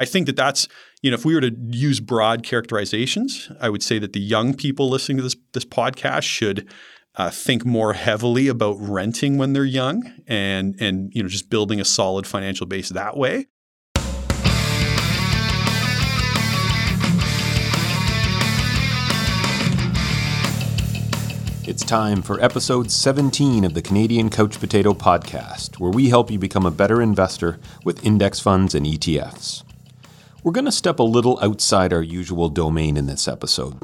I think that that's you know if we were to use broad characterizations, I would say that the young people listening to this this podcast should uh, think more heavily about renting when they're young and and you know just building a solid financial base that way. It's time for episode 17 of the Canadian Couch Potato Podcast, where we help you become a better investor with index funds and ETFs. We're going to step a little outside our usual domain in this episode.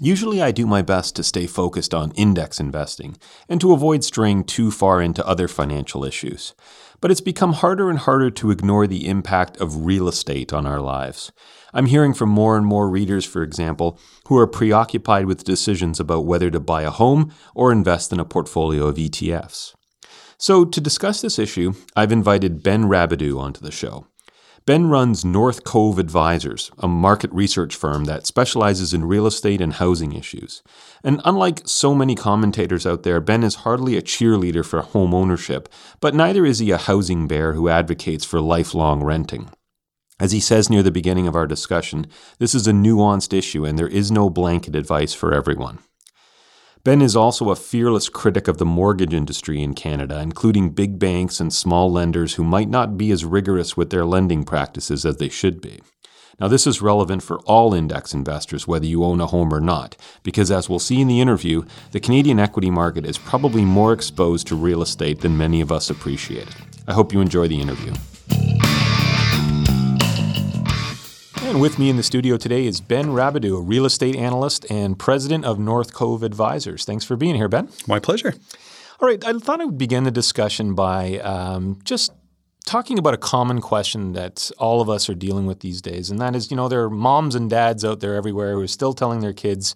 Usually, I do my best to stay focused on index investing and to avoid straying too far into other financial issues. But it's become harder and harder to ignore the impact of real estate on our lives. I'm hearing from more and more readers, for example, who are preoccupied with decisions about whether to buy a home or invest in a portfolio of ETFs. So, to discuss this issue, I've invited Ben Rabidoux onto the show. Ben runs North Cove Advisors, a market research firm that specializes in real estate and housing issues. And unlike so many commentators out there, Ben is hardly a cheerleader for home ownership, but neither is he a housing bear who advocates for lifelong renting. As he says near the beginning of our discussion, this is a nuanced issue and there is no blanket advice for everyone. Ben is also a fearless critic of the mortgage industry in Canada, including big banks and small lenders who might not be as rigorous with their lending practices as they should be. Now, this is relevant for all index investors, whether you own a home or not, because as we'll see in the interview, the Canadian equity market is probably more exposed to real estate than many of us appreciate. I hope you enjoy the interview. And with me in the studio today is Ben Rabidoux, a real estate analyst and president of North Cove Advisors. Thanks for being here, Ben. My pleasure. All right, I thought I would begin the discussion by um, just talking about a common question that all of us are dealing with these days, and that is, you know, there are moms and dads out there everywhere who are still telling their kids,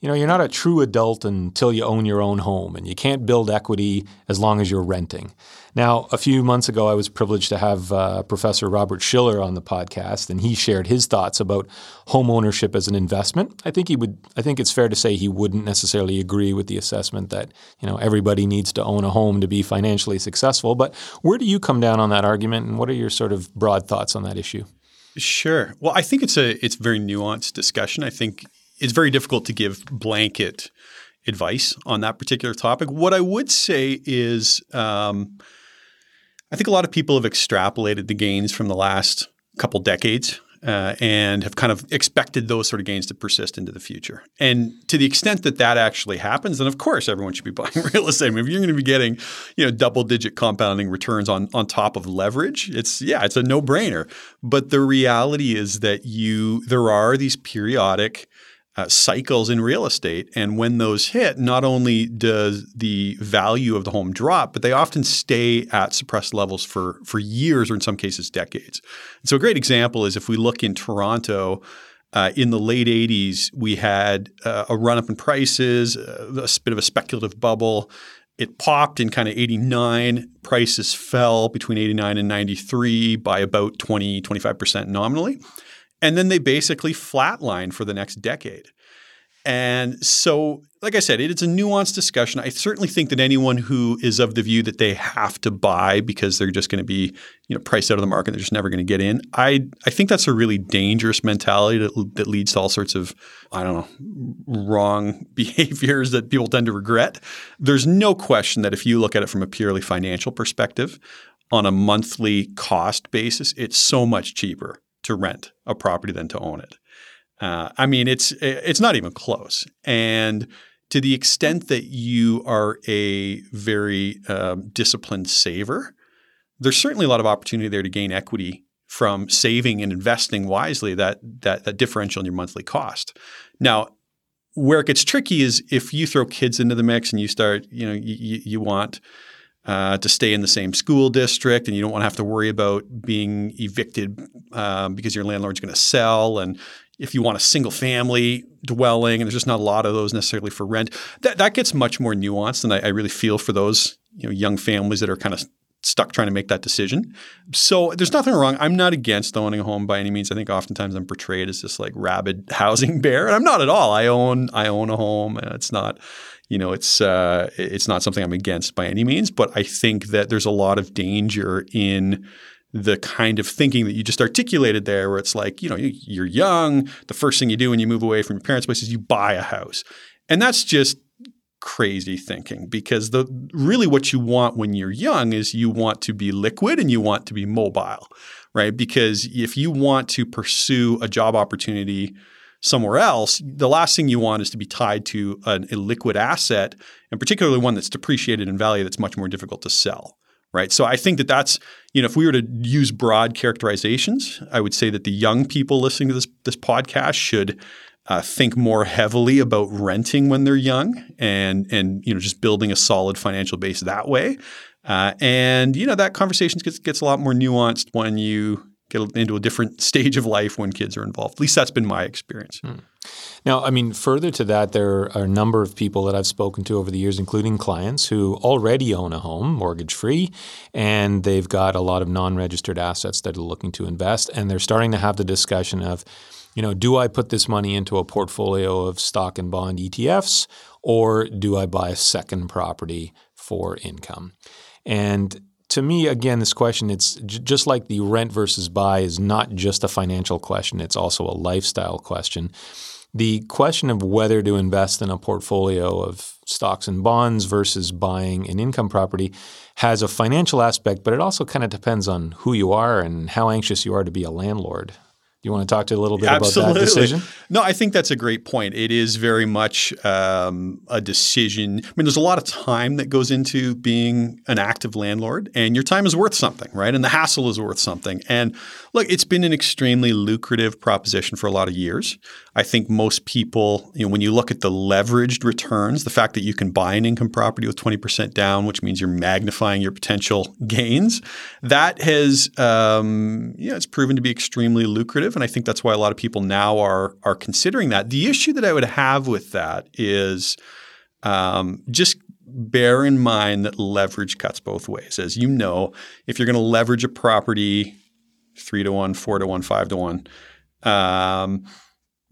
you know, you're not a true adult until you own your own home, and you can't build equity as long as you're renting. Now, a few months ago, I was privileged to have uh, Professor Robert Shiller on the podcast, and he shared his thoughts about home ownership as an investment. I think he would. I think it's fair to say he wouldn't necessarily agree with the assessment that you know everybody needs to own a home to be financially successful. But where do you come down on that argument, and what are your sort of broad thoughts on that issue? Sure. Well, I think it's a it's very nuanced discussion. I think it's very difficult to give blanket advice on that particular topic. What I would say is. Um, I think a lot of people have extrapolated the gains from the last couple decades uh, and have kind of expected those sort of gains to persist into the future. And to the extent that that actually happens, then of course everyone should be buying real estate. I mean, if you're going to be getting, you know, double-digit compounding returns on on top of leverage, it's yeah, it's a no-brainer. But the reality is that you there are these periodic uh, cycles in real estate. And when those hit, not only does the value of the home drop, but they often stay at suppressed levels for, for years or in some cases decades. And so a great example is if we look in Toronto, uh, in the late 80s, we had uh, a run up in prices, uh, a bit of a speculative bubble. It popped in kind of 89. Prices fell between 89 and 93 by about 20, 25% nominally. And then they basically flatline for the next decade. And so, like I said, it's a nuanced discussion. I certainly think that anyone who is of the view that they have to buy because they're just going to be, you know, priced out of the market, they're just never going to get in. I I think that's a really dangerous mentality that, that leads to all sorts of, I don't know, wrong behaviors that people tend to regret. There's no question that if you look at it from a purely financial perspective, on a monthly cost basis, it's so much cheaper to rent a property than to own it. Uh, I mean, it's it's not even close. And to the extent that you are a very um, disciplined saver, there's certainly a lot of opportunity there to gain equity from saving and investing wisely. That that that differential in your monthly cost. Now, where it gets tricky is if you throw kids into the mix and you start, you know, you, you want uh, to stay in the same school district, and you don't want to have to worry about being evicted um, because your landlord's going to sell, and if you want a single family dwelling, and there's just not a lot of those necessarily for rent, that that gets much more nuanced, and I, I really feel for those you know young families that are kind of stuck trying to make that decision. So there's nothing wrong. I'm not against owning a home by any means. I think oftentimes I'm portrayed as this like rabid housing bear, and I'm not at all. I own I own a home, and it's not you know, it's uh, it's not something I'm against by any means, but I think that there's a lot of danger in the kind of thinking that you just articulated there, where it's like, you know, you're young. The first thing you do when you move away from your parents' place is you buy a house. And that's just crazy thinking because the really what you want when you're young is you want to be liquid and you want to be mobile, right? Because if you want to pursue a job opportunity somewhere else, the last thing you want is to be tied to an, a liquid asset, and particularly one that's depreciated in value that's much more difficult to sell right? So I think that that's you know if we were to use broad characterizations, I would say that the young people listening to this this podcast should uh, think more heavily about renting when they're young and and you know just building a solid financial base that way. Uh, and you know that conversation gets gets a lot more nuanced when you get into a different stage of life when kids are involved. At least that's been my experience. Hmm. Now, I mean, further to that, there are a number of people that I've spoken to over the years, including clients who already own a home mortgage free, and they've got a lot of non registered assets that are looking to invest. And they're starting to have the discussion of, you know, do I put this money into a portfolio of stock and bond ETFs, or do I buy a second property for income? And to me, again, this question, it's j- just like the rent versus buy is not just a financial question, it's also a lifestyle question. The question of whether to invest in a portfolio of stocks and bonds versus buying an income property has a financial aspect, but it also kind of depends on who you are and how anxious you are to be a landlord. Do you want to talk to a little bit Absolutely. about that decision? No, I think that's a great point. It is very much um, a decision. I mean, there's a lot of time that goes into being an active landlord, and your time is worth something, right? And the hassle is worth something. And look, it's been an extremely lucrative proposition for a lot of years. I think most people, you know, when you look at the leveraged returns, the fact that you can buy an income property with 20% down, which means you're magnifying your potential gains, that has, um, yeah, it's proven to be extremely lucrative, and I think that's why a lot of people now are are considering that. The issue that I would have with that is um, just bear in mind that leverage cuts both ways. As you know, if you're going to leverage a property three to one, four to one, five to one. Um,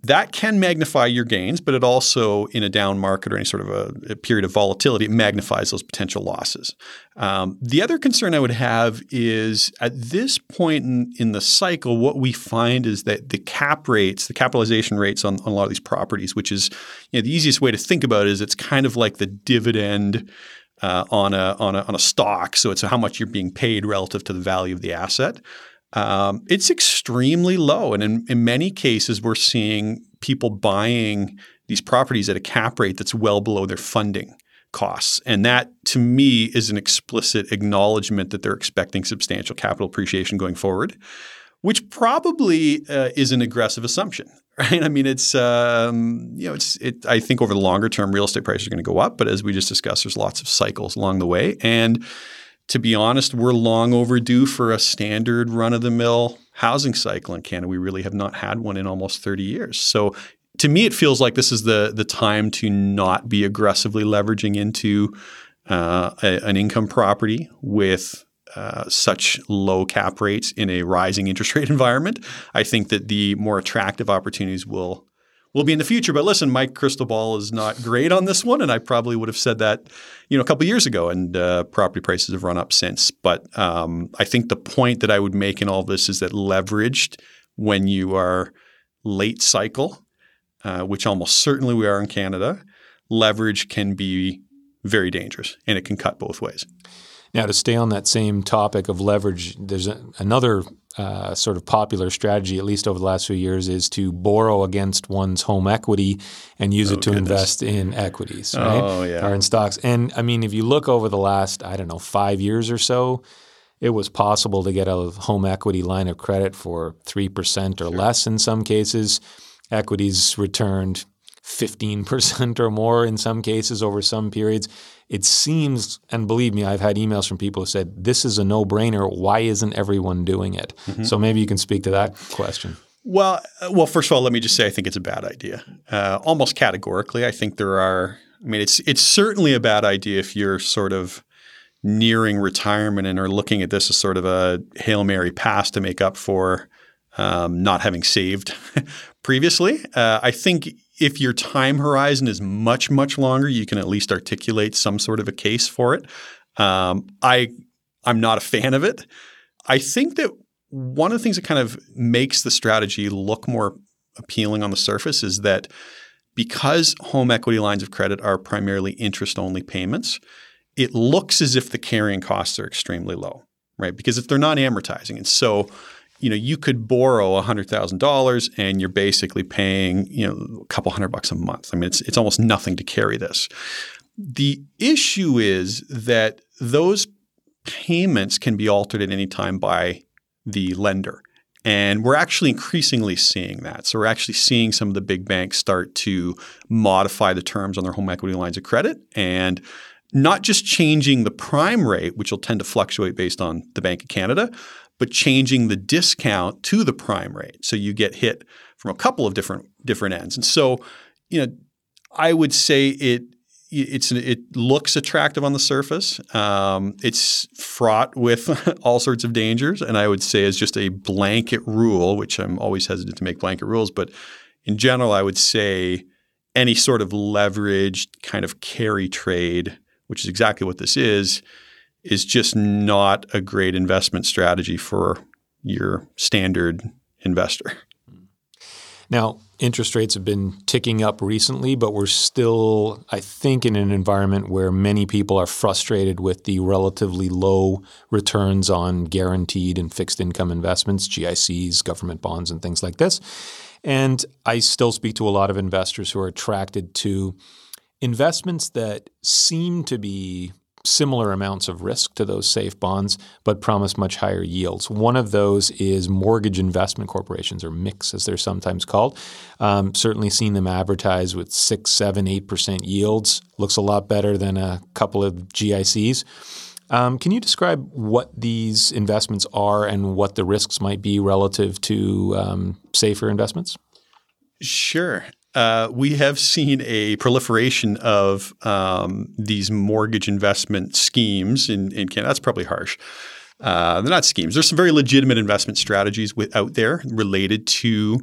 that can magnify your gains, but it also, in a down market or any sort of a, a period of volatility, it magnifies those potential losses. Um, the other concern I would have is at this point in, in, the cycle, what we find is that the cap rates, the capitalization rates on, on a lot of these properties, which is you know, the easiest way to think about it is it's kind of like the dividend uh, on a on a on a stock. So it's how much you're being paid relative to the value of the asset um, it's extremely low. And in, in many cases, we're seeing people buying these properties at a cap rate that's well below their funding costs. And that, to me, is an explicit acknowledgement that they're expecting substantial capital appreciation going forward, which probably uh, is an aggressive assumption. Right? I mean, it's um, you know, it's it. I think over the longer term, real estate prices are going to go up, but as we just discussed, there's lots of cycles along the way, and to be honest, we're long overdue for a standard run of the mill housing cycle in Canada. We really have not had one in almost 30 years. So to me, it feels like this is the the time to not be aggressively leveraging into uh, a, an income property with uh, such low cap rates in a rising interest rate environment. I think that the more attractive opportunities will will be in the future. But listen, my crystal ball is not great on this one, and I probably would have said that, you know, a couple years ago, and uh, property prices have run up since. But um, I think the point that I would make in all this is that leveraged when you are late cycle, uh, which almost certainly we are in Canada, leverage can be very dangerous, and it can cut both ways. Now, to stay on that same topic of leverage, there's a, another uh, sort of popular strategy, at least over the last few years, is to borrow against one's home equity and use oh, it to goodness. invest in equities, right? Oh, yeah. Or in stocks. And I mean, if you look over the last, I don't know, five years or so, it was possible to get a home equity line of credit for 3% or sure. less in some cases. Equities returned 15% or more in some cases over some periods it seems, and believe me, I've had emails from people who said, this is a no brainer. Why isn't everyone doing it? Mm-hmm. So maybe you can speak to that question. Well, uh, well, first of all, let me just say I think it's a bad idea. Uh, almost categorically, I think there are. I mean, it's it's certainly a bad idea if you're sort of nearing retirement and are looking at this as sort of a hail mary pass to make up for um, not having saved previously. Uh, I think if your time horizon is much, much longer, you can at least articulate some sort of a case for it. Um, I I'm not a fan of it. I think that one of the things that kind of makes the strategy look more appealing on the surface is that because home equity lines of credit are primarily interest only payments, it looks as if the carrying costs are extremely low, right? Because if they're not amortizing. And so, you know, you could borrow $100,000 and you're basically paying, you know, a couple hundred bucks a month. I mean, it's, it's almost nothing to carry this. The issue is that those payments can be altered at any time by the lender. And we're actually increasingly seeing that. So we're actually seeing some of the big banks start to modify the terms on their home equity lines of credit and not just changing the prime rate, which will tend to fluctuate based on the Bank of Canada, but changing the discount to the prime rate. So you get hit from a couple of different different ends. And so, you know, I would say it it's it looks attractive on the surface. Um, it's fraught with all sorts of dangers, and I would say as just a blanket rule, which I'm always hesitant to make blanket rules, but in general, I would say any sort of leveraged kind of carry trade, which is exactly what this is, is just not a great investment strategy for your standard investor. Now, interest rates have been ticking up recently, but we're still, I think, in an environment where many people are frustrated with the relatively low returns on guaranteed and fixed income investments, GICs, government bonds, and things like this. And I still speak to a lot of investors who are attracted to investments that seem to be similar amounts of risk to those safe bonds, but promise much higher yields. One of those is mortgage investment corporations, or MICs as they're sometimes called. Um, certainly seen them advertised with six, seven, eight percent yields. Looks a lot better than a couple of GICs. Um, can you describe what these investments are and what the risks might be relative to um, safer investments? Sure uh, we have seen a proliferation of um, these mortgage investment schemes in, in Canada. That's probably harsh. Uh, they're not schemes. There's some very legitimate investment strategies with, out there related to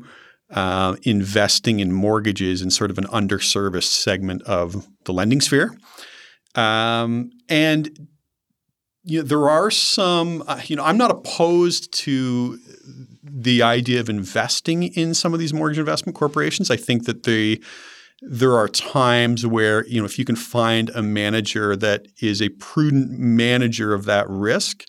uh, investing in mortgages in sort of an underserviced segment of the lending sphere. Um, and you know, there are some, uh, you know, I'm not opposed to the idea of investing in some of these mortgage investment corporations. I think that they there are times where you know if you can find a manager that is a prudent manager of that risk,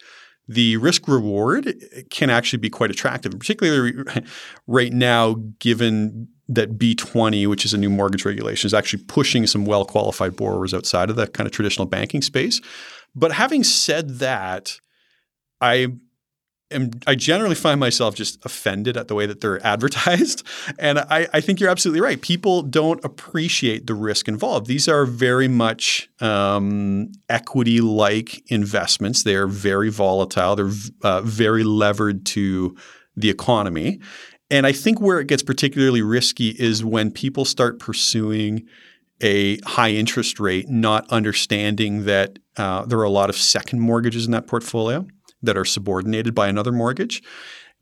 the risk reward can actually be quite attractive, particularly right now, given that B20, which is a new mortgage regulation, is actually pushing some well qualified borrowers outside of the kind of traditional banking space. But having said that, I am I generally find myself just offended at the way that they're advertised. And I, I think you're absolutely right. People don't appreciate the risk involved. These are very much um, equity like investments. They're very volatile, they're uh, very levered to the economy. And I think where it gets particularly risky is when people start pursuing a high interest rate, not understanding that uh, there are a lot of second mortgages in that portfolio that are subordinated by another mortgage.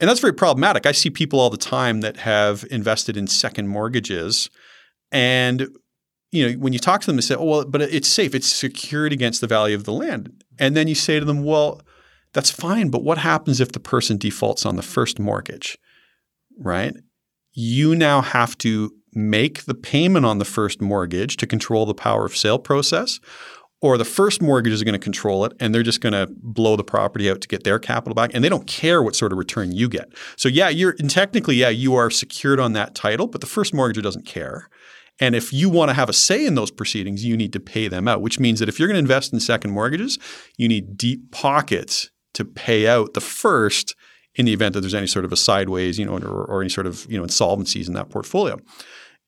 And that's very problematic. I see people all the time that have invested in second mortgages and you know, when you talk to them, they say, "Oh, well, but it's safe. It's secured against the value of the land." And then you say to them, "Well, that's fine, but what happens if the person defaults on the first mortgage?" Right? You now have to make the payment on the first mortgage to control the power of sale process, or the first mortgage is going to control it and they're just going to blow the property out to get their capital back and they don't care what sort of return you get. So yeah, you're technically yeah, you are secured on that title, but the first mortgage doesn't care. And if you want to have a say in those proceedings, you need to pay them out, which means that if you're going to invest in second mortgages, you need deep pockets to pay out the first in the event that there's any sort of a sideways, you know, or, or any sort of, you know, insolvencies in that portfolio.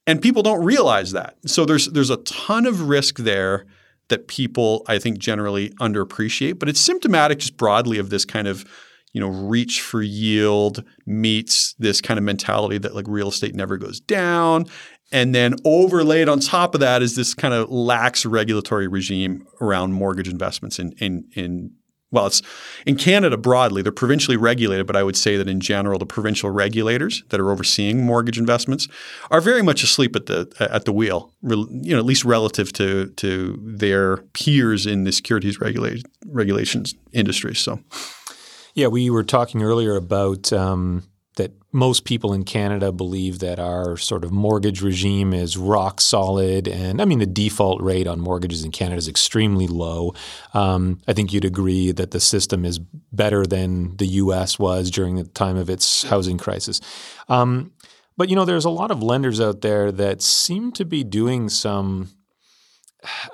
And people don't realize that. So there's there's a ton of risk there that people I think generally underappreciate, but it's symptomatic just broadly of this kind of you know reach for yield meets this kind of mentality that like real estate never goes down. And then overlaid on top of that is this kind of lax regulatory regime around mortgage investments in in in well, it's in Canada broadly, they're provincially regulated, but I would say that in general, the provincial regulators that are overseeing mortgage investments are very much asleep at the at the wheel, you know, at least relative to to their peers in the securities regula- regulations industry. So. Yeah, we were talking earlier about um, that most people in Canada believe that our sort of mortgage regime is rock solid. And I mean, the default rate on mortgages in Canada is extremely low. Um, I think you'd agree that the system is better than the US was during the time of its housing crisis. Um, but, you know, there's a lot of lenders out there that seem to be doing some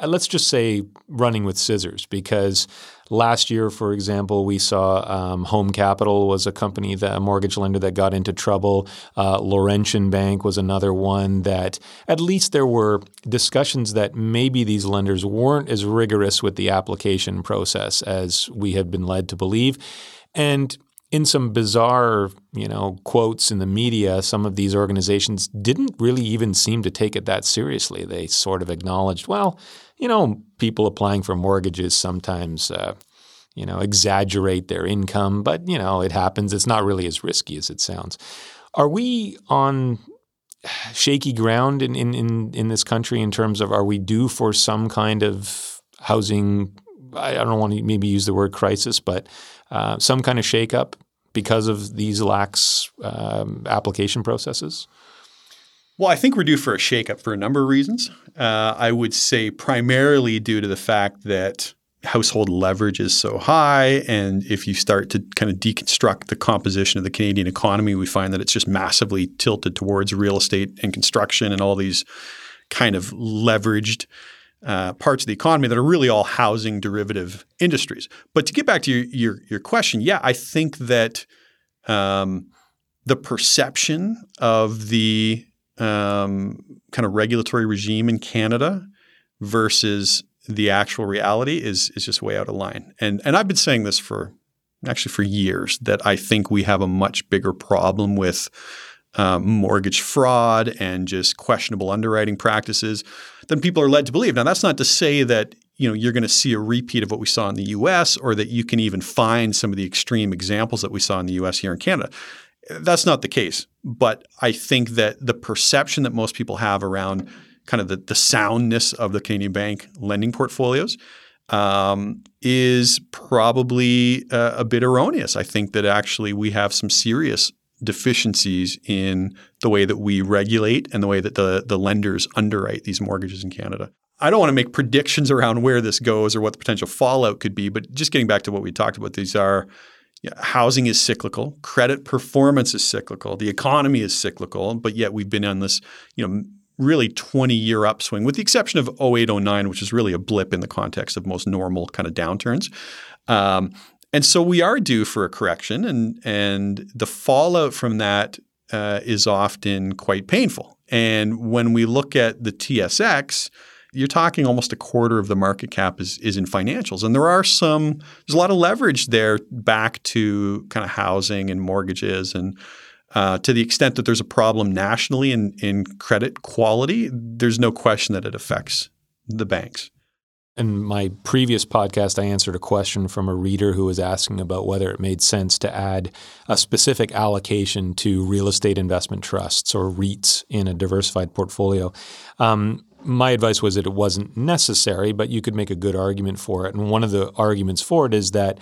let's just say running with scissors because last year, for example, we saw um, Home Capital was a company, that, a mortgage lender that got into trouble. Uh, Laurentian Bank was another one that at least there were discussions that maybe these lenders weren't as rigorous with the application process as we had been led to believe. And in some bizarre, you know, quotes in the media, some of these organizations didn't really even seem to take it that seriously. They sort of acknowledged, well, you know, people applying for mortgages sometimes, uh, you know, exaggerate their income, but you know, it happens. It's not really as risky as it sounds. Are we on shaky ground in in in, in this country in terms of are we due for some kind of housing? I don't want to maybe use the word crisis, but uh, some kind of shakeup because of these lax um, application processes? Well, I think we're due for a shakeup for a number of reasons. Uh, I would say primarily due to the fact that household leverage is so high. And if you start to kind of deconstruct the composition of the Canadian economy, we find that it's just massively tilted towards real estate and construction and all these kind of leveraged uh, parts of the economy that are really all housing derivative industries. But to get back to your your, your question, yeah, I think that um, the perception of the um, kind of regulatory regime in Canada versus the actual reality is is just way out of line. And and I've been saying this for actually for years that I think we have a much bigger problem with um, mortgage fraud and just questionable underwriting practices than people are led to believe. Now, that's not to say that you know you're going to see a repeat of what we saw in the U.S. or that you can even find some of the extreme examples that we saw in the U.S. here in Canada. That's not the case. But I think that the perception that most people have around kind of the, the soundness of the Canadian bank lending portfolios um, is probably uh, a bit erroneous. I think that actually we have some serious deficiencies in the way that we regulate and the way that the, the lenders underwrite these mortgages in Canada. I don't want to make predictions around where this goes or what the potential fallout could be, but just getting back to what we talked about, these are housing is cyclical, credit performance is cyclical, the economy is cyclical, but yet we've been on this, you know, really 20 year upswing, with the exception of 08, 09, which is really a blip in the context of most normal kind of downturns. Um, and so we are due for a correction, and and the fallout from that uh, is often quite painful. And when we look at the TSX, you're talking almost a quarter of the market cap is is in financials, and there are some there's a lot of leverage there back to kind of housing and mortgages and. Uh, to the extent that there's a problem nationally in, in credit quality, there's no question that it affects the banks in my previous podcast, I answered a question from a reader who was asking about whether it made sense to add a specific allocation to real estate investment trusts or REITs in a diversified portfolio. Um, my advice was that it wasn't necessary, but you could make a good argument for it. And one of the arguments for it is that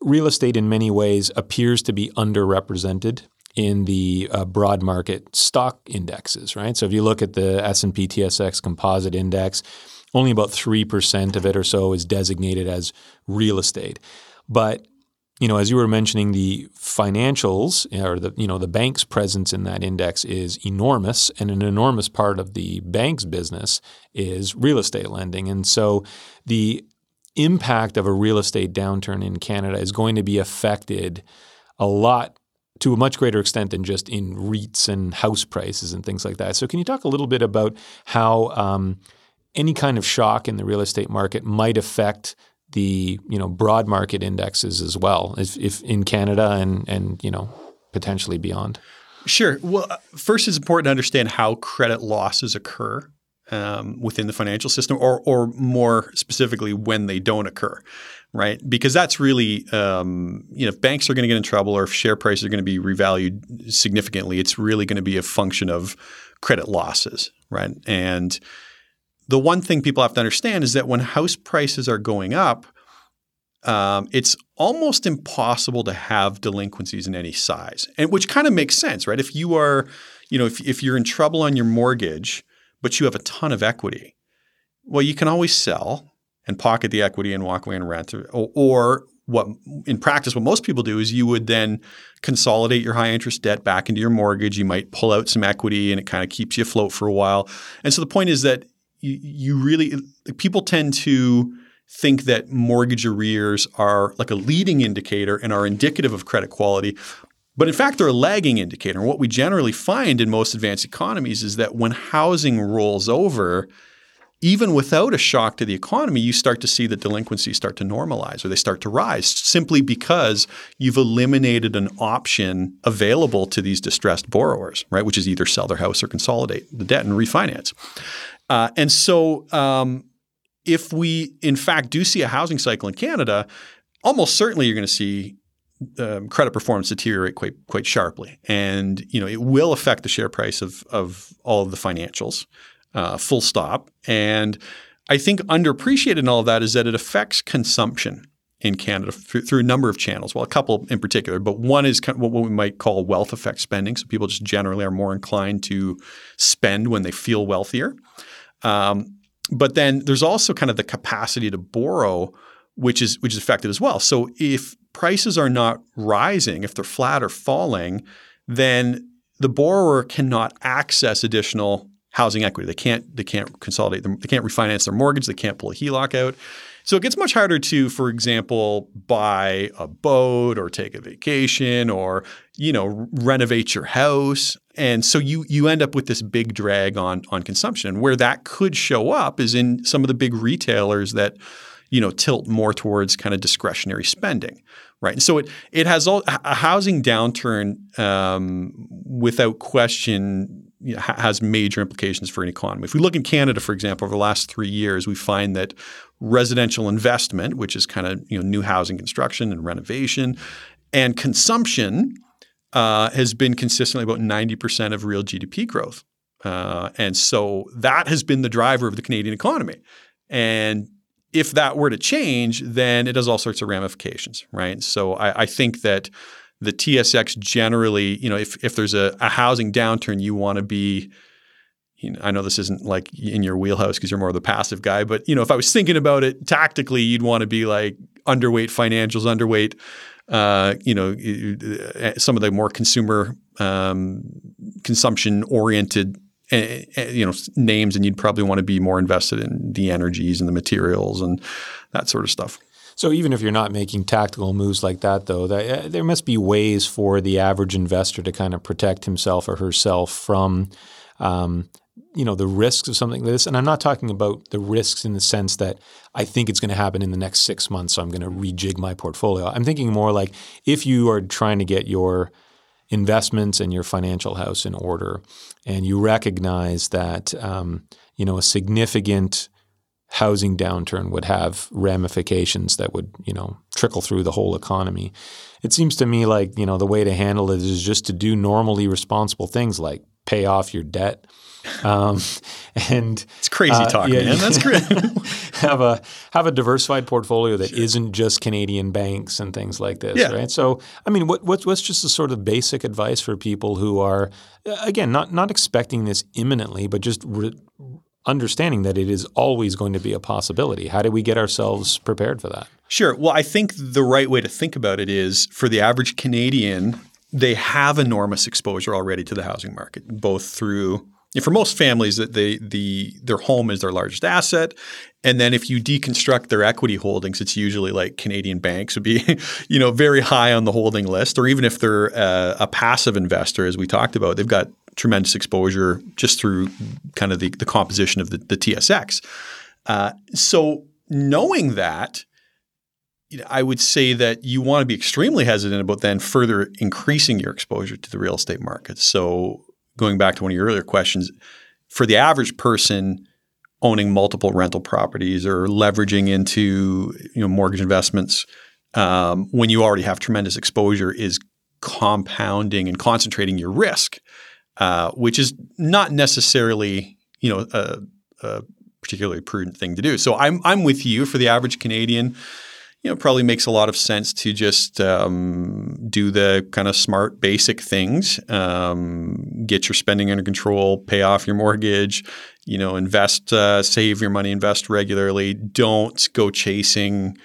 real estate, in many ways, appears to be underrepresented in the uh, broad market stock indexes, right? So if you look at the S&P TSX Composite Index, only about 3% of it or so is designated as real estate. But you know, as you were mentioning, the financials or the you know the bank's presence in that index is enormous, and an enormous part of the bank's business is real estate lending. And so, the impact of a real estate downturn in Canada is going to be affected a lot to a much greater extent than just in REITs and house prices and things like that. So, can you talk a little bit about how um, any kind of shock in the real estate market might affect the you know broad market indexes as well, if, if in Canada and and you know potentially beyond. Sure. Well, uh, first, it's important to understand how credit losses occur um, within the financial system, or or more specifically, when they don't occur, right? Because that's really um, you know if banks are going to get in trouble, or if share prices are going to be revalued significantly, it's really going to be a function of credit losses, right? And the one thing people have to understand is that when house prices are going up, um, it's almost impossible to have delinquencies in any size, and which kind of makes sense, right? If you are, you know, if, if you're in trouble on your mortgage, but you have a ton of equity, well, you can always sell and pocket the equity and walk away and rent, or, or what in practice what most people do is you would then consolidate your high interest debt back into your mortgage you might pull out some equity and it kind of keeps you afloat for a while and so the point is that you, you really people tend to think that mortgage arrears are like a leading indicator and are indicative of credit quality. But in fact, they're a lagging indicator. And what we generally find in most advanced economies is that when housing rolls over, even without a shock to the economy, you start to see the delinquencies start to normalize or they start to rise simply because you've eliminated an option available to these distressed borrowers, right? Which is either sell their house or consolidate the debt and refinance. Uh, and so, um, if we in fact do see a housing cycle in Canada, almost certainly you're going to see um, credit performance deteriorate quite quite sharply, and you know it will affect the share price of of all of the financials. Uh, full stop. And I think underappreciated in all of that is that it affects consumption in Canada through, a number of channels. Well, a couple in particular, but one is what we might call wealth effect spending. So people just generally are more inclined to spend when they feel wealthier. Um, but then there's also kind of the capacity to borrow, which is which is affected as well. So if prices are not rising, if they're flat or falling, then the borrower cannot access additional housing equity. They can't they can't consolidate them. They can't refinance their mortgage. They can't pull a HELOC out. So it gets much harder to, for example, buy a boat or take a vacation or you know renovate your house. And so you you end up with this big drag on on consumption. Where that could show up is in some of the big retailers that you know tilt more towards kind of discretionary spending right and so it it has all a housing downturn um, without question you know, has major implications for an economy. If we look in Canada, for example, over the last three years, we find that residential investment, which is kind of you know new housing construction and renovation, and consumption uh, has been consistently about 90% of real GDP growth. Uh, and so that has been the driver of the Canadian economy. And if that were to change, then it has all sorts of ramifications, right? So I, I think that the TSX generally, you know, if, if there's a, a housing downturn, you want to be, you know, I know this isn't like in your wheelhouse because you're more of the passive guy, but you know, if I was thinking about it tactically, you'd want to be like underweight financials, underweight uh, you know, uh, some of the more consumer um, consumption oriented uh, you know names, and you'd probably want to be more invested in the energies and the materials and that sort of stuff. So even if you're not making tactical moves like that, though, that, uh, there must be ways for the average investor to kind of protect himself or herself from um, you know the risks of something like this. And i'm not talking about the risks in the sense that i think it's going to happen in the next six months so i'm going to rejig my portfolio. I'm thinking more like if you are trying to get your investments and your financial house in order and you recognize that um, you know a significant housing downturn would have ramifications that would you know trickle through the whole economy it seems to me like you know the way to handle it is just to do normally responsible things like pay off your debt um, and it's crazy uh, talk, yeah, man. That's great. have a have a diversified portfolio that sure. not just Canadian banks and things like this, yeah. right? So, I mean, what, what's what's just the sort of basic advice for people who are, again, not not expecting this imminently, but just re- understanding that it is always going to be a possibility. How do we get ourselves prepared for that? Sure. Well, I think the right way to think about it is for the average Canadian, they have enormous exposure already to the housing market, both through for most families, that they the their home is their largest asset, and then if you deconstruct their equity holdings, it's usually like Canadian banks would be, you know, very high on the holding list, or even if they're a, a passive investor, as we talked about, they've got tremendous exposure just through kind of the, the composition of the, the TSX. Uh, so knowing that, I would say that you want to be extremely hesitant about then further increasing your exposure to the real estate market. So going back to one of your earlier questions, for the average person owning multiple rental properties or leveraging into you know mortgage investments um, when you already have tremendous exposure is compounding and concentrating your risk, uh, which is not necessarily you know a, a, particularly prudent thing to do. So I'm I'm with you for the average Canadian you know, probably makes a lot of sense to just um, do the kind of smart, basic things. Um, get your spending under control, pay off your mortgage, you know, invest, uh, save your money, invest regularly. Don't go chasing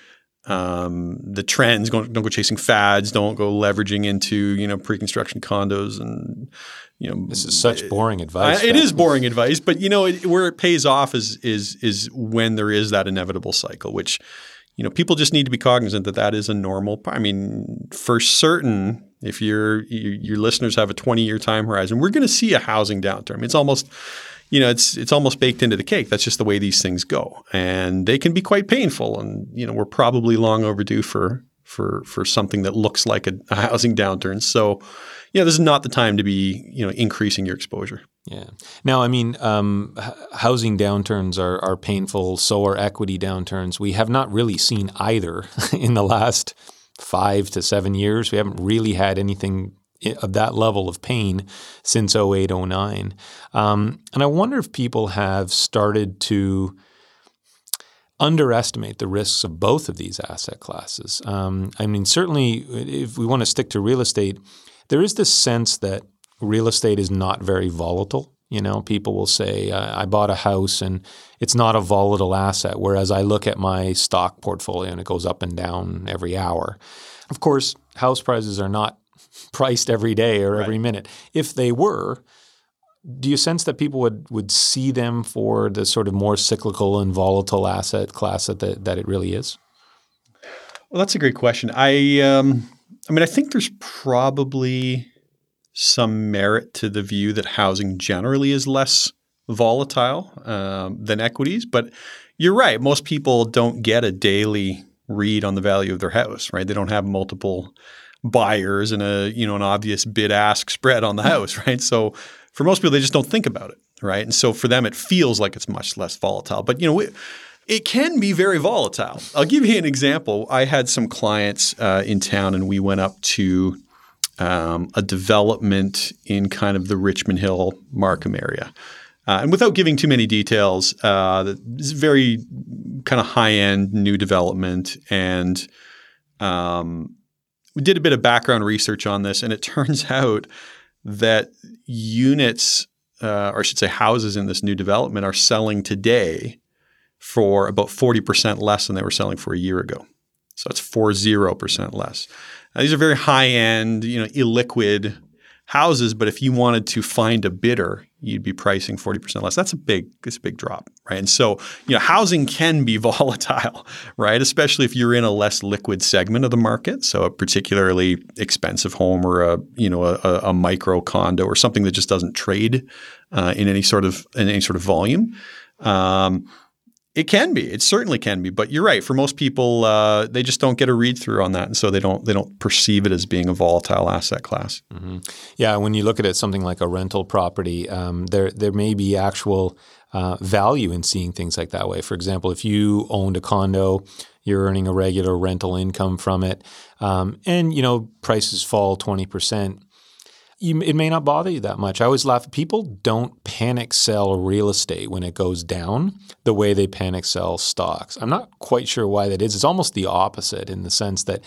um, the trends. Don't, don't go chasing fads. Don't go leveraging into you know pre-construction condos and you know. This is such uh, boring advice. I, it is boring advice, but you know it, where it pays off is is is when there is that inevitable cycle, which you know, people just need to be cognizant that that is a normal. I mean, for certain, if your your listeners have a 20 year time horizon, we're going to see a housing downturn. It's almost, you know, it's it's almost baked into the cake. That's just the way these things go, and they can be quite painful. And you know, we're probably long overdue for for for something that looks like a, a housing downturn. So, yeah, this is not the time to be you know increasing your exposure. Yeah. Now, I mean, um, housing downturns are, are painful. So are equity downturns. We have not really seen either in the last five to seven years. We haven't really had anything of that level of pain since 08, 09. Um, and I wonder if people have started to underestimate the risks of both of these asset classes. Um, I mean, certainly, if we want to stick to real estate, there is this sense that real estate is not very volatile. You know, people will say, I bought a house and it's not a volatile asset, whereas I look at my stock portfolio and it goes up and down every hour. Of course, house prices are not priced every day or every right. minute. If they were, do you sense that people would, would see them for the sort of more cyclical and volatile asset class that, the, that it really is? Well, that's a great question. I, um, I mean, I think there's probably some merit to the view that housing generally is less volatile um, than equities. But you're right. Most people don't get a daily read on the value of their house, right? They don't have multiple buyers and a you know an obvious bid ask spread on the house, right? So for most people, they just don't think about it, right? And so for them, it feels like it's much less volatile. But you know. it can be very volatile. I'll give you an example. I had some clients uh, in town, and we went up to um, a development in kind of the Richmond Hill Markham area. Uh, and without giving too many details, uh, this very kind of high end new development. And um, we did a bit of background research on this, and it turns out that units, uh, or I should say houses in this new development, are selling today for about 40% less than they were selling for a year ago. So that's 40% less. Now, these are very high end, you know, illiquid houses, but if you wanted to find a bidder, you'd be pricing 40% less. That's a big, it's a big drop, right? And so, you know, housing can be volatile, right? Especially if you're in a less liquid segment of the market. So a particularly expensive home or a, you know, a, a micro condo or something that just doesn't trade uh, in any sort of, in any sort of volume. Um, it can be. It certainly can be. But you're right. For most people, uh, they just don't get a read through on that, and so they don't they don't perceive it as being a volatile asset class. Mm-hmm. Yeah, when you look at it, something like a rental property, um, there there may be actual uh, value in seeing things like that way. For example, if you owned a condo, you're earning a regular rental income from it, um, and you know prices fall twenty percent you, it may not bother you that much. I always laugh. People don't panic sell real estate when it goes down the way they panic sell stocks. I'm not quite sure why that is. It's almost the opposite in the sense that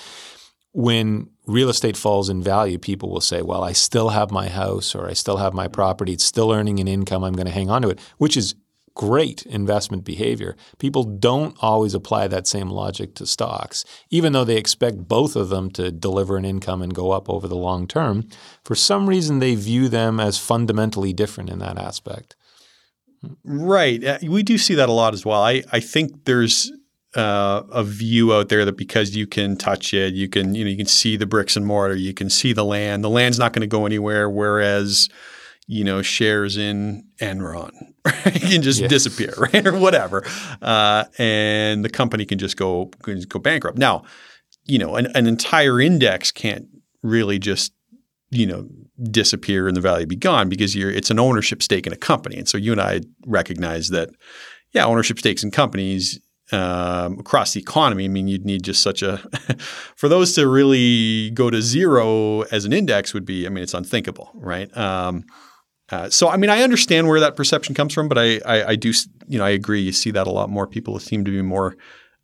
when real estate falls in value, people will say, well, I still have my house or I still have my property. It's still earning an income. I'm going to hang on to it, which is great investment behavior. People don't always apply that same logic to stocks, even though they expect both of them to deliver an income and go up over the long term. For some reason, they view them as fundamentally different in that aspect. Right. Uh, we do see that a lot as well. I, I think there's uh, a view out there that because you can touch it, you can you know you can see the bricks and mortar, you can see the land. The land's not going to go anywhere. Whereas you know, shares in Enron right? can just yeah. disappear, right, or whatever, uh, and the company can just go can just go bankrupt. Now, you know, an, an, entire index can't really just you know disappear and the value be gone because you're it's an ownership stake in a company, and so you and I recognize that, yeah, ownership stakes in companies. Um, across the economy, I mean, you'd need just such a for those to really go to zero as an index would be. I mean, it's unthinkable, right? Um, uh, so, I mean, I understand where that perception comes from, but I, I, I, do, you know, I agree. You see that a lot more. People seem to be more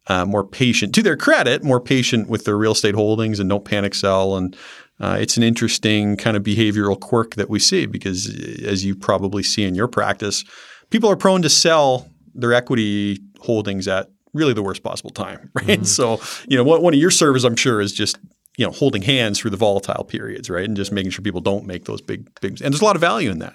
uh, more patient. To their credit, more patient with their real estate holdings and don't panic sell. And uh, it's an interesting kind of behavioral quirk that we see because, as you probably see in your practice, people are prone to sell their equity holdings at really the worst possible time, right? Mm-hmm. So, you know, one, one of your servers, I'm sure, is just you know holding hands through the volatile periods, right, and just making sure people don't make those big big. And there's a lot of value in that.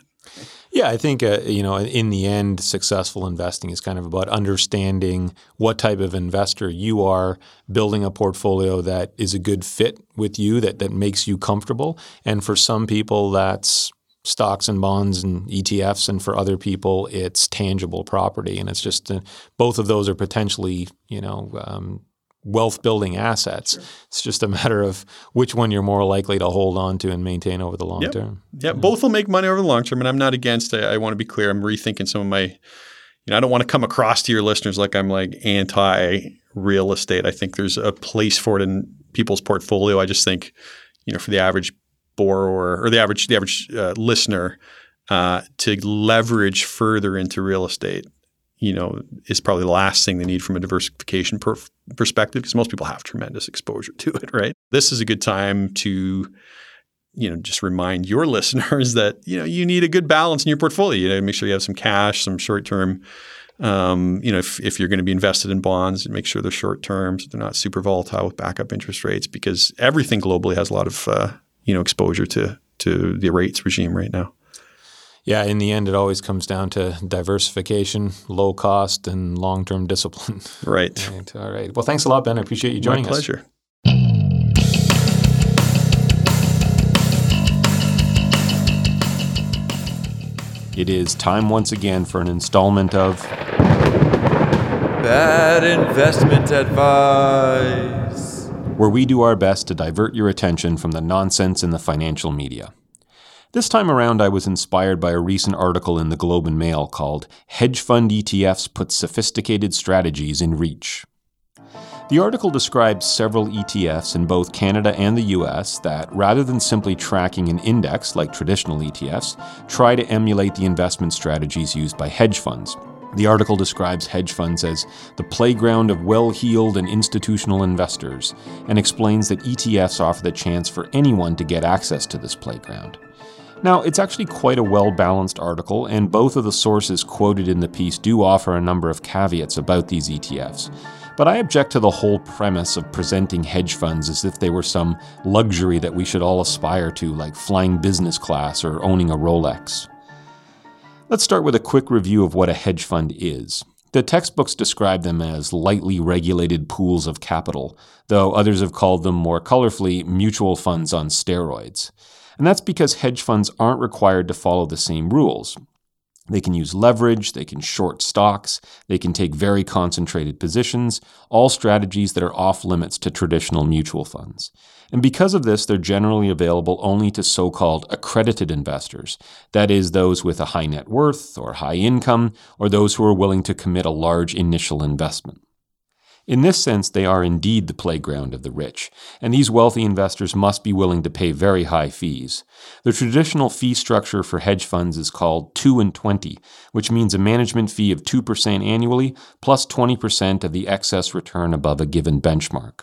Yeah, I think uh, you know in the end, successful investing is kind of about understanding what type of investor you are, building a portfolio that is a good fit with you, that that makes you comfortable. And for some people, that's stocks and bonds and ETFs, and for other people, it's tangible property. And it's just uh, both of those are potentially you know um, wealth building assets. Sure. It's just a matter of which one you're more likely to hold on to and maintain over the long yep. term. Yeah, both will make money over the long term. And I'm not against I, I want to be clear. I'm rethinking some of my, you know, I don't want to come across to your listeners like I'm like anti real estate. I think there's a place for it in people's portfolio. I just think, you know, for the average borrower or the average the average uh, listener uh, to leverage further into real estate you know, is probably the last thing they need from a diversification per- perspective because most people have tremendous exposure to it, right? This is a good time to, you know, just remind your listeners that, you know, you need a good balance in your portfolio. You know, make sure you have some cash, some short term. Um, you know, if, if you're going to be invested in bonds, make sure they're short term, so they're not super volatile with backup interest rates because everything globally has a lot of, uh, you know, exposure to to the rates regime right now. Yeah, in the end, it always comes down to diversification, low cost, and long term discipline. Right. right. All right. Well, thanks a lot, Ben. I appreciate you joining My pleasure. us. It is time once again for an installment of Bad Investment Advice, where we do our best to divert your attention from the nonsense in the financial media. This time around, I was inspired by a recent article in the Globe and Mail called Hedge Fund ETFs Put Sophisticated Strategies in Reach. The article describes several ETFs in both Canada and the US that, rather than simply tracking an index like traditional ETFs, try to emulate the investment strategies used by hedge funds. The article describes hedge funds as the playground of well heeled and institutional investors and explains that ETFs offer the chance for anyone to get access to this playground. Now, it's actually quite a well balanced article, and both of the sources quoted in the piece do offer a number of caveats about these ETFs. But I object to the whole premise of presenting hedge funds as if they were some luxury that we should all aspire to, like flying business class or owning a Rolex. Let's start with a quick review of what a hedge fund is. The textbooks describe them as lightly regulated pools of capital, though others have called them more colorfully mutual funds on steroids. And that's because hedge funds aren't required to follow the same rules. They can use leverage, they can short stocks, they can take very concentrated positions, all strategies that are off limits to traditional mutual funds. And because of this, they're generally available only to so called accredited investors, that is, those with a high net worth or high income, or those who are willing to commit a large initial investment. In this sense, they are indeed the playground of the rich, and these wealthy investors must be willing to pay very high fees. The traditional fee structure for hedge funds is called 2 and 20, which means a management fee of 2% annually plus 20% of the excess return above a given benchmark.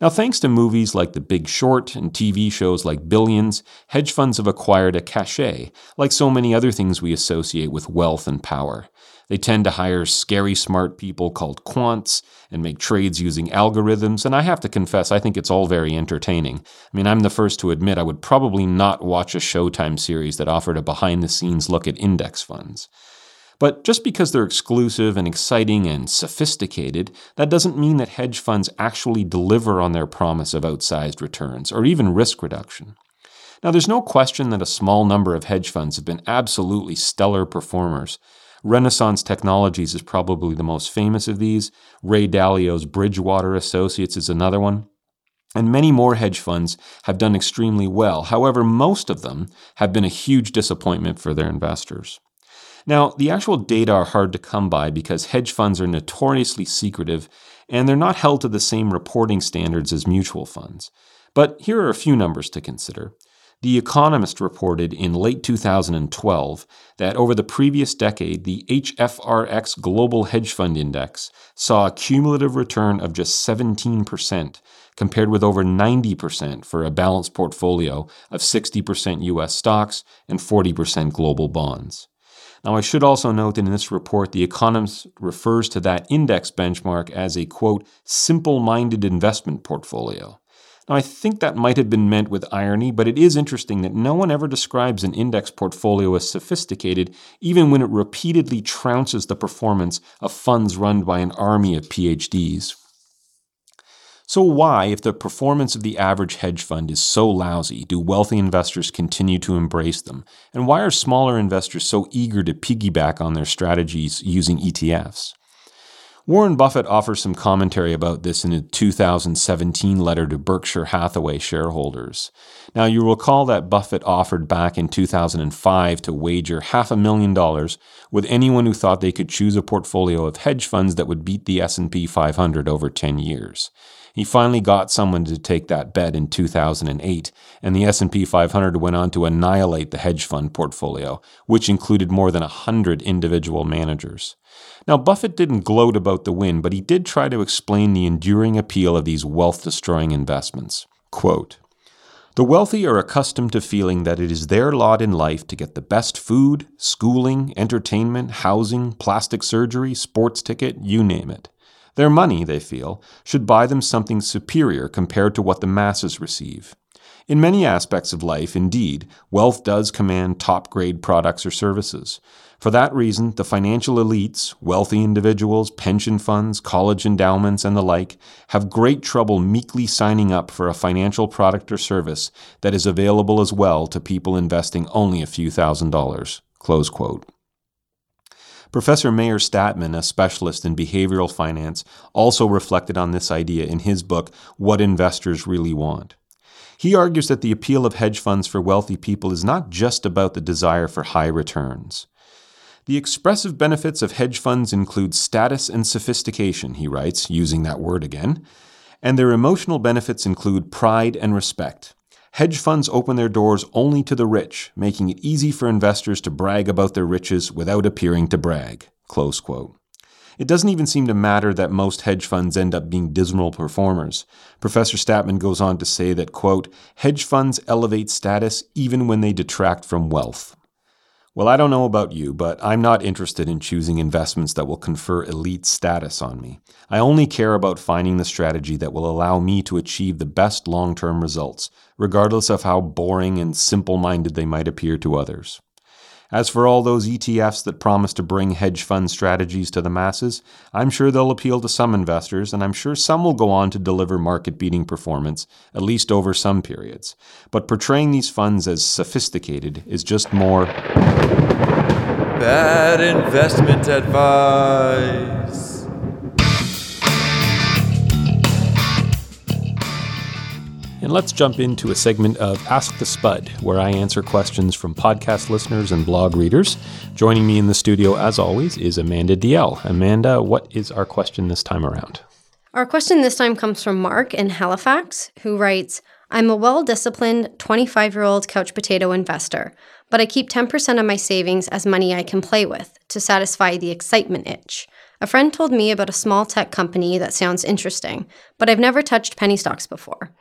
Now, thanks to movies like The Big Short and TV shows like Billions, hedge funds have acquired a cachet, like so many other things we associate with wealth and power. They tend to hire scary smart people called quants and make trades using algorithms, and I have to confess, I think it's all very entertaining. I mean, I'm the first to admit I would probably not watch a Showtime series that offered a behind the scenes look at index funds. But just because they're exclusive and exciting and sophisticated, that doesn't mean that hedge funds actually deliver on their promise of outsized returns or even risk reduction. Now, there's no question that a small number of hedge funds have been absolutely stellar performers, Renaissance Technologies is probably the most famous of these. Ray Dalio's Bridgewater Associates is another one. And many more hedge funds have done extremely well. However, most of them have been a huge disappointment for their investors. Now, the actual data are hard to come by because hedge funds are notoriously secretive and they're not held to the same reporting standards as mutual funds. But here are a few numbers to consider. The Economist reported in late 2012 that over the previous decade, the HFRX Global Hedge Fund Index saw a cumulative return of just 17%, compared with over 90% for a balanced portfolio of 60% US stocks and 40% global bonds. Now, I should also note that in this report, The Economist refers to that index benchmark as a quote, simple minded investment portfolio. Now, I think that might have been meant with irony, but it is interesting that no one ever describes an index portfolio as sophisticated, even when it repeatedly trounces the performance of funds run by an army of PhDs. So, why, if the performance of the average hedge fund is so lousy, do wealthy investors continue to embrace them? And why are smaller investors so eager to piggyback on their strategies using ETFs? Warren Buffett offers some commentary about this in a 2017 letter to Berkshire Hathaway shareholders. Now, you recall that Buffett offered back in 2005 to wager half a million dollars with anyone who thought they could choose a portfolio of hedge funds that would beat the S&P 500 over 10 years. He finally got someone to take that bet in 2008, and the S&P 500 went on to annihilate the hedge fund portfolio, which included more than 100 individual managers. Now, Buffett didn't gloat about the win, but he did try to explain the enduring appeal of these wealth destroying investments. Quote, the wealthy are accustomed to feeling that it is their lot in life to get the best food, schooling, entertainment, housing, plastic surgery, sports ticket, you name it. Their money, they feel, should buy them something superior compared to what the masses receive. In many aspects of life, indeed, wealth does command top grade products or services. For that reason, the financial elites, wealthy individuals, pension funds, college endowments, and the like, have great trouble meekly signing up for a financial product or service that is available as well to people investing only a few thousand dollars. Close quote. Professor Meir Statman, a specialist in behavioral finance, also reflected on this idea in his book, What Investors Really Want. He argues that the appeal of hedge funds for wealthy people is not just about the desire for high returns. The expressive benefits of hedge funds include status and sophistication, he writes, using that word again, and their emotional benefits include pride and respect. Hedge funds open their doors only to the rich, making it easy for investors to brag about their riches without appearing to brag. It doesn't even seem to matter that most hedge funds end up being dismal performers. Professor Statman goes on to say that, quote, hedge funds elevate status even when they detract from wealth. Well, I don't know about you, but I'm not interested in choosing investments that will confer elite status on me. I only care about finding the strategy that will allow me to achieve the best long term results, regardless of how boring and simple minded they might appear to others. As for all those ETFs that promise to bring hedge fund strategies to the masses, I'm sure they'll appeal to some investors, and I'm sure some will go on to deliver market beating performance, at least over some periods. But portraying these funds as sophisticated is just more bad investment advice. And let's jump into a segment of Ask the Spud, where I answer questions from podcast listeners and blog readers. Joining me in the studio, as always, is Amanda DL. Amanda, what is our question this time around? Our question this time comes from Mark in Halifax, who writes I'm a well disciplined 25 year old couch potato investor, but I keep 10% of my savings as money I can play with to satisfy the excitement itch. A friend told me about a small tech company that sounds interesting, but I've never touched penny stocks before.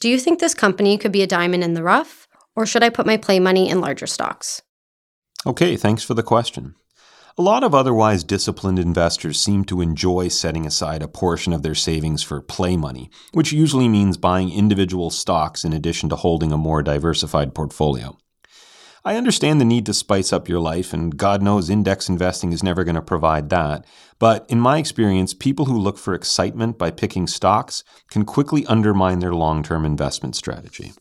Do you think this company could be a diamond in the rough, or should I put my play money in larger stocks? Okay, thanks for the question. A lot of otherwise disciplined investors seem to enjoy setting aside a portion of their savings for play money, which usually means buying individual stocks in addition to holding a more diversified portfolio. I understand the need to spice up your life, and God knows index investing is never going to provide that. But in my experience, people who look for excitement by picking stocks can quickly undermine their long term investment strategy.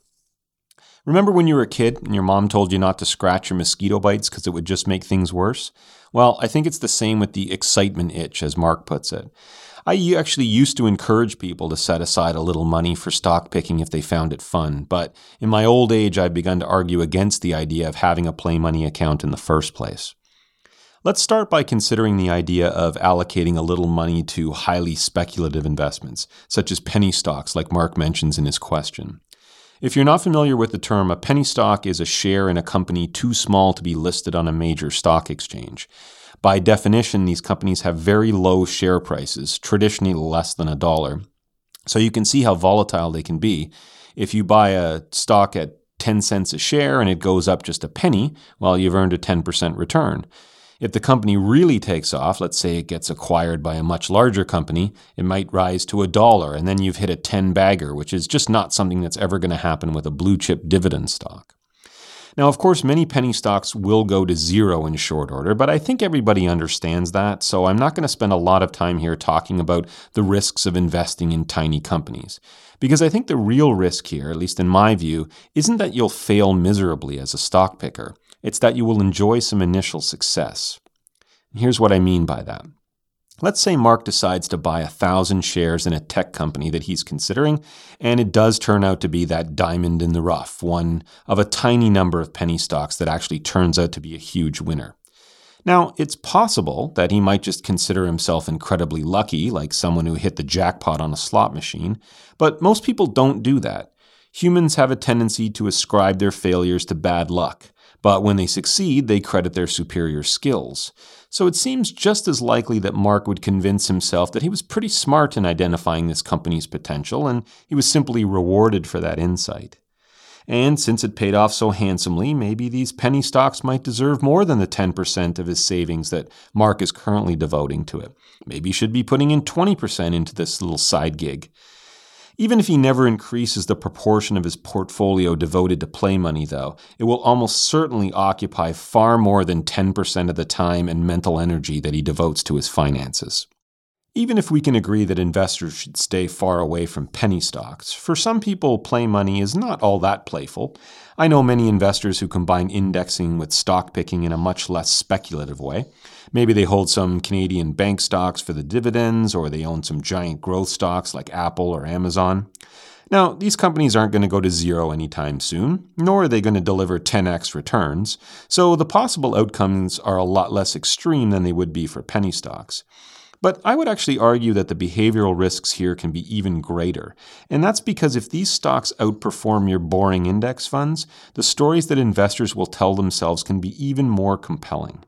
Remember when you were a kid and your mom told you not to scratch your mosquito bites because it would just make things worse? Well, I think it's the same with the excitement itch, as Mark puts it. I actually used to encourage people to set aside a little money for stock picking if they found it fun, but in my old age, I've begun to argue against the idea of having a play money account in the first place. Let's start by considering the idea of allocating a little money to highly speculative investments, such as penny stocks, like Mark mentions in his question. If you're not familiar with the term, a penny stock is a share in a company too small to be listed on a major stock exchange. By definition, these companies have very low share prices, traditionally less than a dollar. So you can see how volatile they can be. If you buy a stock at 10 cents a share and it goes up just a penny, well, you've earned a 10% return. If the company really takes off, let's say it gets acquired by a much larger company, it might rise to a dollar and then you've hit a 10 bagger, which is just not something that's ever going to happen with a blue chip dividend stock. Now, of course, many penny stocks will go to zero in short order, but I think everybody understands that, so I'm not going to spend a lot of time here talking about the risks of investing in tiny companies. Because I think the real risk here, at least in my view, isn't that you'll fail miserably as a stock picker. It's that you will enjoy some initial success. Here's what I mean by that. Let's say Mark decides to buy a thousand shares in a tech company that he's considering, and it does turn out to be that diamond in the rough, one of a tiny number of penny stocks that actually turns out to be a huge winner. Now, it's possible that he might just consider himself incredibly lucky, like someone who hit the jackpot on a slot machine, but most people don't do that. Humans have a tendency to ascribe their failures to bad luck, but when they succeed, they credit their superior skills. So it seems just as likely that Mark would convince himself that he was pretty smart in identifying this company's potential, and he was simply rewarded for that insight. And since it paid off so handsomely, maybe these penny stocks might deserve more than the 10% of his savings that Mark is currently devoting to it. Maybe he should be putting in 20% into this little side gig. Even if he never increases the proportion of his portfolio devoted to play money, though, it will almost certainly occupy far more than 10% of the time and mental energy that he devotes to his finances. Even if we can agree that investors should stay far away from penny stocks, for some people, play money is not all that playful. I know many investors who combine indexing with stock picking in a much less speculative way. Maybe they hold some Canadian bank stocks for the dividends, or they own some giant growth stocks like Apple or Amazon. Now, these companies aren't going to go to zero anytime soon, nor are they going to deliver 10x returns, so the possible outcomes are a lot less extreme than they would be for penny stocks. But I would actually argue that the behavioral risks here can be even greater. And that's because if these stocks outperform your boring index funds, the stories that investors will tell themselves can be even more compelling.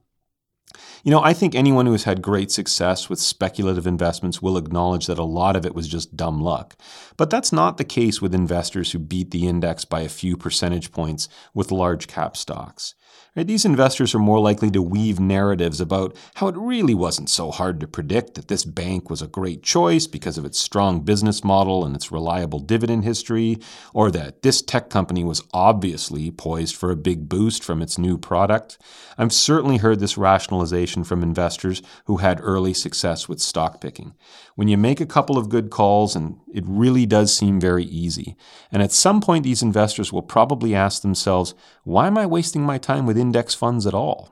You know, I think anyone who has had great success with speculative investments will acknowledge that a lot of it was just dumb luck. But that's not the case with investors who beat the index by a few percentage points with large cap stocks. Right? These investors are more likely to weave narratives about how it really wasn't so hard to predict that this bank was a great choice because of its strong business model and its reliable dividend history, or that this tech company was obviously poised for a big boost from its new product. I've certainly heard this rationalization from investors who had early success with stock picking. When you make a couple of good calls, and it really does seem very easy, and at some point these investors will probably ask themselves, why am I wasting my time with index funds at all.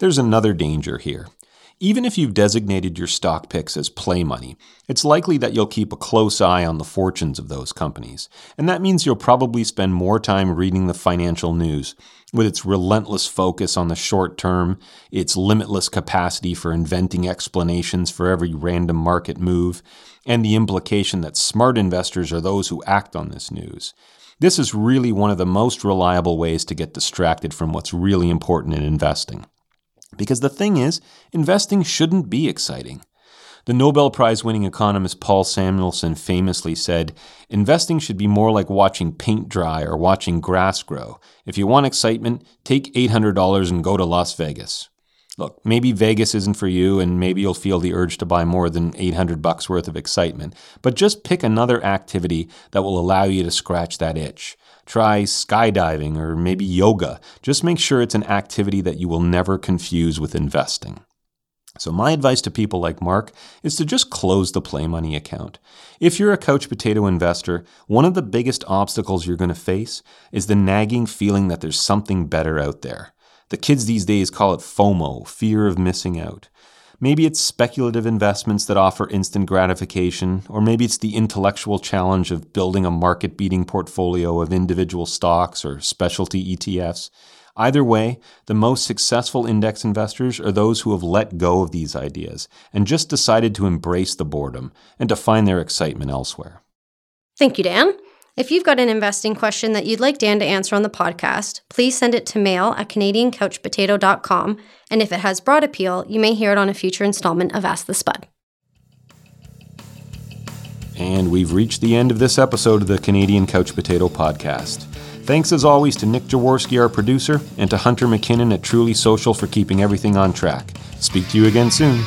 There's another danger here. Even if you've designated your stock picks as play money, it's likely that you'll keep a close eye on the fortunes of those companies. And that means you'll probably spend more time reading the financial news, with its relentless focus on the short term, its limitless capacity for inventing explanations for every random market move, and the implication that smart investors are those who act on this news. This is really one of the most reliable ways to get distracted from what's really important in investing. Because the thing is, investing shouldn't be exciting. The Nobel Prize winning economist Paul Samuelson famously said, Investing should be more like watching paint dry or watching grass grow. If you want excitement, take $800 and go to Las Vegas. Look, maybe Vegas isn't for you and maybe you'll feel the urge to buy more than 800 bucks worth of excitement, but just pick another activity that will allow you to scratch that itch. Try skydiving or maybe yoga. Just make sure it's an activity that you will never confuse with investing. So, my advice to people like Mark is to just close the play money account. If you're a couch potato investor, one of the biggest obstacles you're going to face is the nagging feeling that there's something better out there. The kids these days call it FOMO, fear of missing out. Maybe it's speculative investments that offer instant gratification, or maybe it's the intellectual challenge of building a market beating portfolio of individual stocks or specialty ETFs. Either way, the most successful index investors are those who have let go of these ideas and just decided to embrace the boredom and to find their excitement elsewhere. Thank you, Dan. If you've got an investing question that you'd like Dan to answer on the podcast, please send it to mail at CanadianCouchPotato.com. And if it has broad appeal, you may hear it on a future installment of Ask the Spud. And we've reached the end of this episode of the Canadian Couch Potato Podcast. Thanks as always to Nick Jaworski, our producer, and to Hunter McKinnon at Truly Social for keeping everything on track. Speak to you again soon.